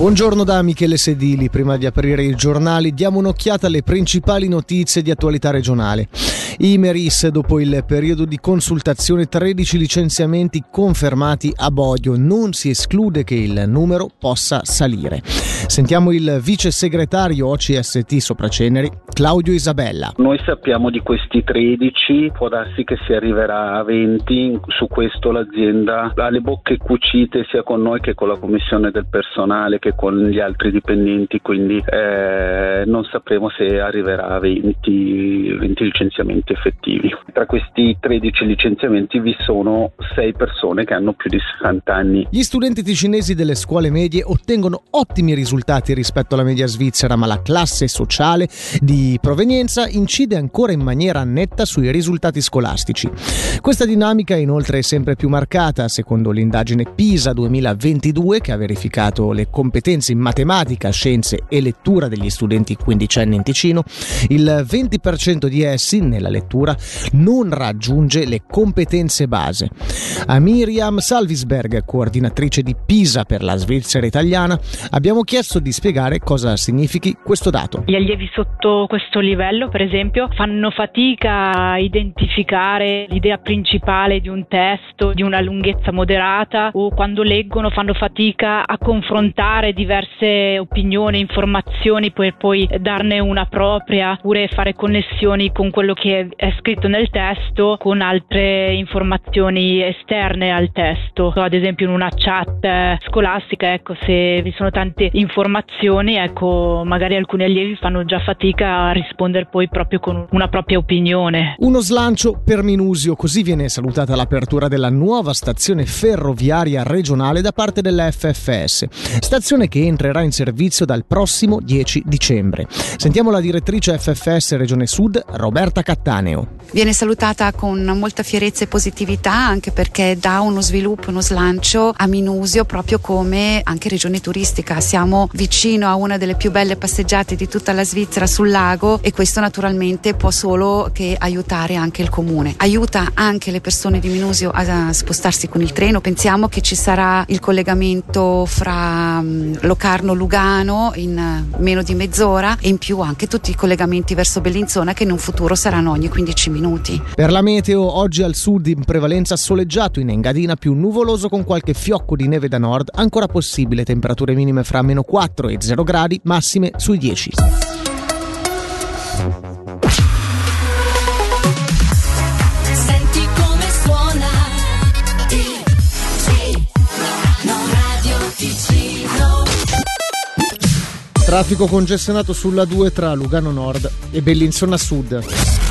Buongiorno da Michele Sedili. Prima di aprire i giornali diamo un'occhiata alle principali notizie di attualità regionale. Imeris, dopo il periodo di consultazione, 13 licenziamenti confermati a Bodio. Non si esclude che il numero possa salire. Sentiamo il vice segretario OCST Sopraceneri, Claudio Isabella. Noi sappiamo di questi 13, può darsi che si arriverà a 20. Su questo l'azienda ha le bocche cucite sia con noi che con la commissione del personale che con gli altri dipendenti, quindi eh, non sapremo se arriverà a 20, 20 licenziamenti licenziamenti effettivi. Tra questi 13 licenziamenti vi sono 6 persone che hanno più di 60 anni. Gli studenti ticinesi delle scuole medie ottengono ottimi risultati rispetto alla media svizzera, ma la classe sociale di provenienza incide ancora in maniera netta sui risultati scolastici. Questa dinamica inoltre è sempre più marcata, secondo l'indagine PISA 2022 che ha verificato le competenze in matematica, scienze e lettura degli studenti quindicenni in Ticino, il 20% di essi nella lettura non raggiunge le competenze base. A Miriam Salvisberg, coordinatrice di Pisa per la Svizzera italiana, abbiamo chiesto di spiegare cosa significhi questo dato. Gli allievi sotto questo livello, per esempio, fanno fatica a identificare l'idea principale di un testo di una lunghezza moderata o quando leggono fanno fatica a confrontare diverse opinioni, informazioni per poi darne una propria oppure fare connessioni con quello che è scritto nel testo con altre informazioni esterne al testo. Ad esempio in una chat scolastica, ecco, se vi sono tante informazioni, ecco, magari alcuni allievi fanno già fatica a rispondere poi proprio con una propria opinione. Uno slancio per Minusio, così viene salutata l'apertura della nuova stazione ferroviaria regionale da parte della FFS, stazione che entrerà in servizio dal prossimo 10 dicembre. Sentiamo la direttrice FFS Regione Sud, Roberta temporaneo. Viene salutata con molta fierezza e positività anche perché dà uno sviluppo, uno slancio a Minusio proprio come anche regione turistica. Siamo vicino a una delle più belle passeggiate di tutta la Svizzera sul lago e questo naturalmente può solo che aiutare anche il comune. Aiuta anche le persone di Minusio a spostarsi con il treno. Pensiamo che ci sarà il collegamento fra mm, Locarno-Lugano in meno di mezz'ora e in più anche tutti i collegamenti verso Bellinzona che in un futuro saranno ogni 15 minuti. Per la meteo, oggi al sud in prevalenza soleggiato, in Engadina più nuvoloso con qualche fiocco di neve da nord, ancora possibile temperature minime fra meno 4 e 0 gradi, massime sui 10. Traffico congestionato sulla 2 tra Lugano Nord e Bellinzona Sud.